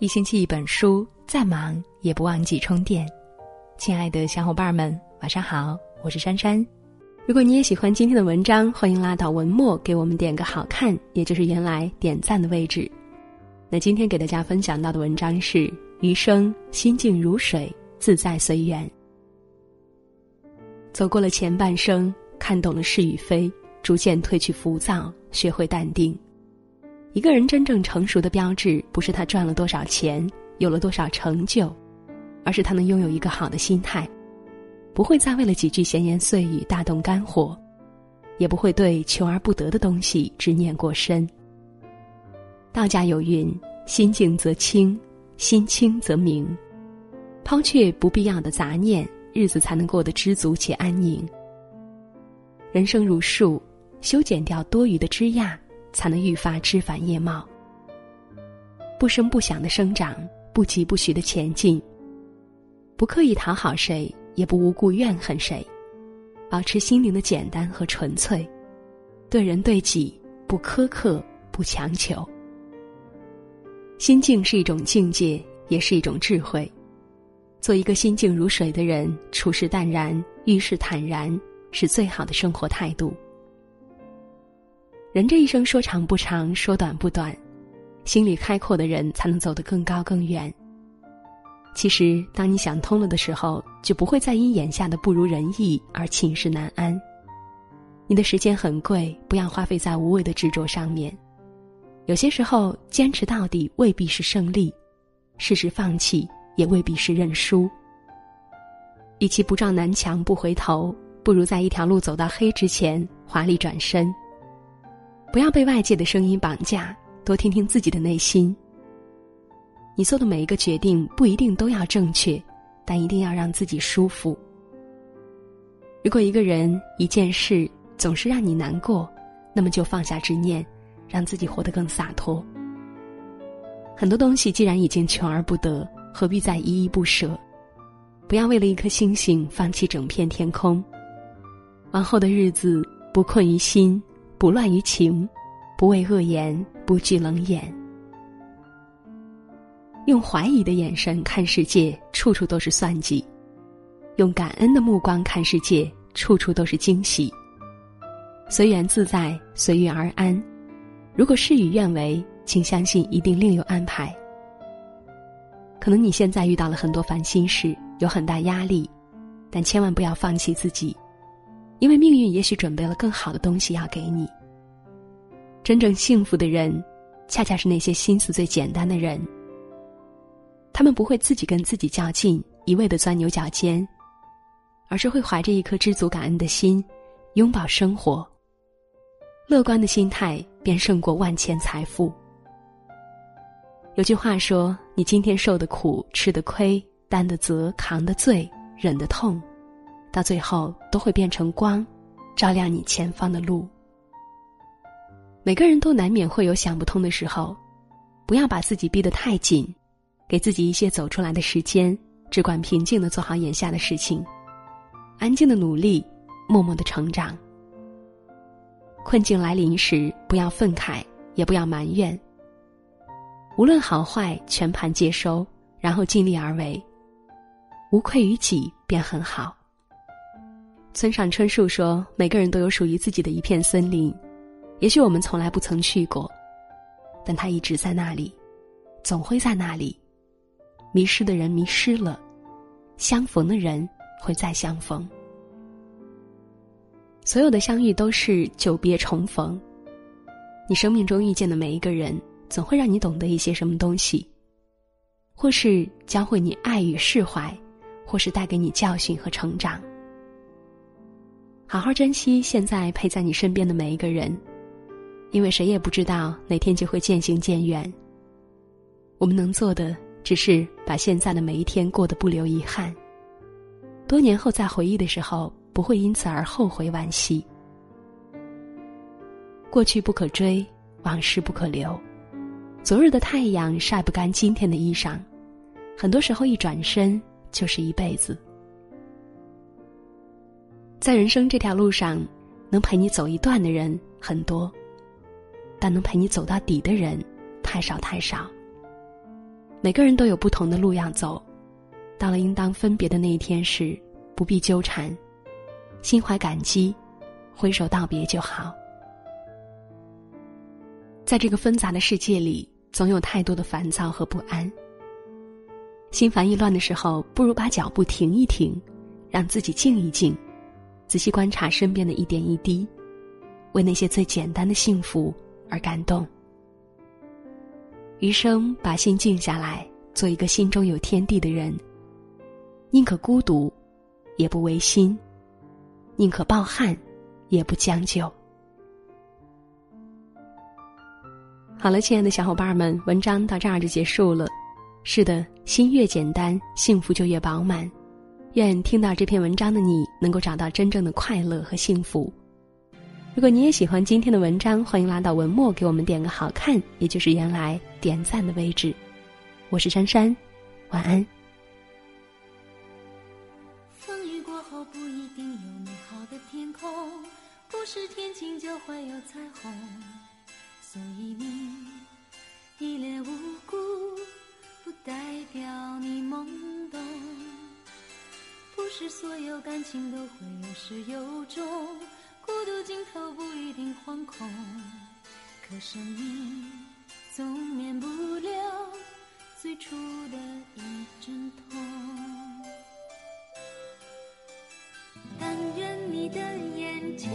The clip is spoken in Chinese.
一星期一本书，再忙也不忘记充电。亲爱的小伙伴们，晚上好，我是珊珊。如果你也喜欢今天的文章，欢迎拉到文末给我们点个好看，也就是原来点赞的位置。那今天给大家分享到的文章是《余生心静如水，自在随缘》。走过了前半生，看懂了是与非，逐渐褪去浮躁，学会淡定。一个人真正成熟的标志，不是他赚了多少钱，有了多少成就，而是他能拥有一个好的心态，不会再为了几句闲言碎语大动肝火，也不会对求而不得的东西执念过深。道家有云：“心静则清，心清则明。”抛却不必要的杂念，日子才能过得知足且安宁。人生如树，修剪掉多余的枝桠。才能愈发枝繁叶茂，不声不响的生长，不疾不徐的前进，不刻意讨好谁，也不无故怨恨谁，保持心灵的简单和纯粹，对人对己不苛刻不强求。心境是一种境界，也是一种智慧。做一个心静如水的人，处事淡然，遇事坦然，是最好的生活态度。人这一生说长不长，说短不短，心里开阔的人才能走得更高更远。其实，当你想通了的时候，就不会再因眼下的不如人意而寝食难安。你的时间很贵，不要花费在无谓的执着上面。有些时候，坚持到底未必是胜利，适时放弃也未必是认输。与其不撞南墙不回头，不如在一条路走到黑之前华丽转身。不要被外界的声音绑架，多听听自己的内心。你做的每一个决定不一定都要正确，但一定要让自己舒服。如果一个人、一件事总是让你难过，那么就放下执念，让自己活得更洒脱。很多东西既然已经求而不得，何必再依依不舍？不要为了一颗星星放弃整片天空。往后的日子，不困于心。不乱于情，不畏恶言，不惧冷眼。用怀疑的眼神看世界，处处都是算计；用感恩的目光看世界，处处都是惊喜。随缘自在，随遇而安。如果事与愿违，请相信一定另有安排。可能你现在遇到了很多烦心事，有很大压力，但千万不要放弃自己。因为命运也许准备了更好的东西要给你。真正幸福的人，恰恰是那些心思最简单的人。他们不会自己跟自己较劲，一味的钻牛角尖，而是会怀着一颗知足感恩的心，拥抱生活。乐观的心态便胜过万千财富。有句话说：“你今天受的苦、吃的亏、担的责、扛的罪、忍的痛。”到最后都会变成光，照亮你前方的路。每个人都难免会有想不通的时候，不要把自己逼得太紧，给自己一些走出来的时间，只管平静的做好眼下的事情，安静的努力，默默的成长。困境来临时，不要愤慨，也不要埋怨。无论好坏，全盘接收，然后尽力而为，无愧于己，便很好。村上春树说：“每个人都有属于自己的一片森林，也许我们从来不曾去过，但它一直在那里，总会在那里。迷失的人迷失了，相逢的人会再相逢。所有的相遇都是久别重逢。你生命中遇见的每一个人，总会让你懂得一些什么东西，或是教会你爱与释怀，或是带给你教训和成长。”好好珍惜现在陪在你身边的每一个人，因为谁也不知道哪天就会渐行渐远。我们能做的只是把现在的每一天过得不留遗憾。多年后再回忆的时候，不会因此而后悔惋惜。过去不可追，往事不可留。昨日的太阳晒不干今天的衣裳，很多时候一转身就是一辈子。在人生这条路上，能陪你走一段的人很多，但能陪你走到底的人太少太少。每个人都有不同的路要走，到了应当分别的那一天时，不必纠缠，心怀感激，挥手道别就好。在这个纷杂的世界里，总有太多的烦躁和不安。心烦意乱的时候，不如把脚步停一停，让自己静一静，仔细观察身边的一点一滴，为那些最简单的幸福而感动。余生，把心静下来，做一个心中有天地的人。宁可孤独，也不违心；宁可抱憾，也不将就。好了，亲爱的小伙伴们，文章到这儿就结束了。是的，心越简单，幸福就越饱满。愿听到这篇文章的你能够找到真正的快乐和幸福。如果你也喜欢今天的文章，欢迎拉到文末给我们点个好看，也就是原来点赞的位置。我是珊珊，晚安。风雨过后不一定有美好的天空，不是天晴就会有彩虹，所以你一脸无辜。是所有感情都会有始有终孤独尽头不一定惶恐可生命总免不了最初的一阵痛但愿你的眼睛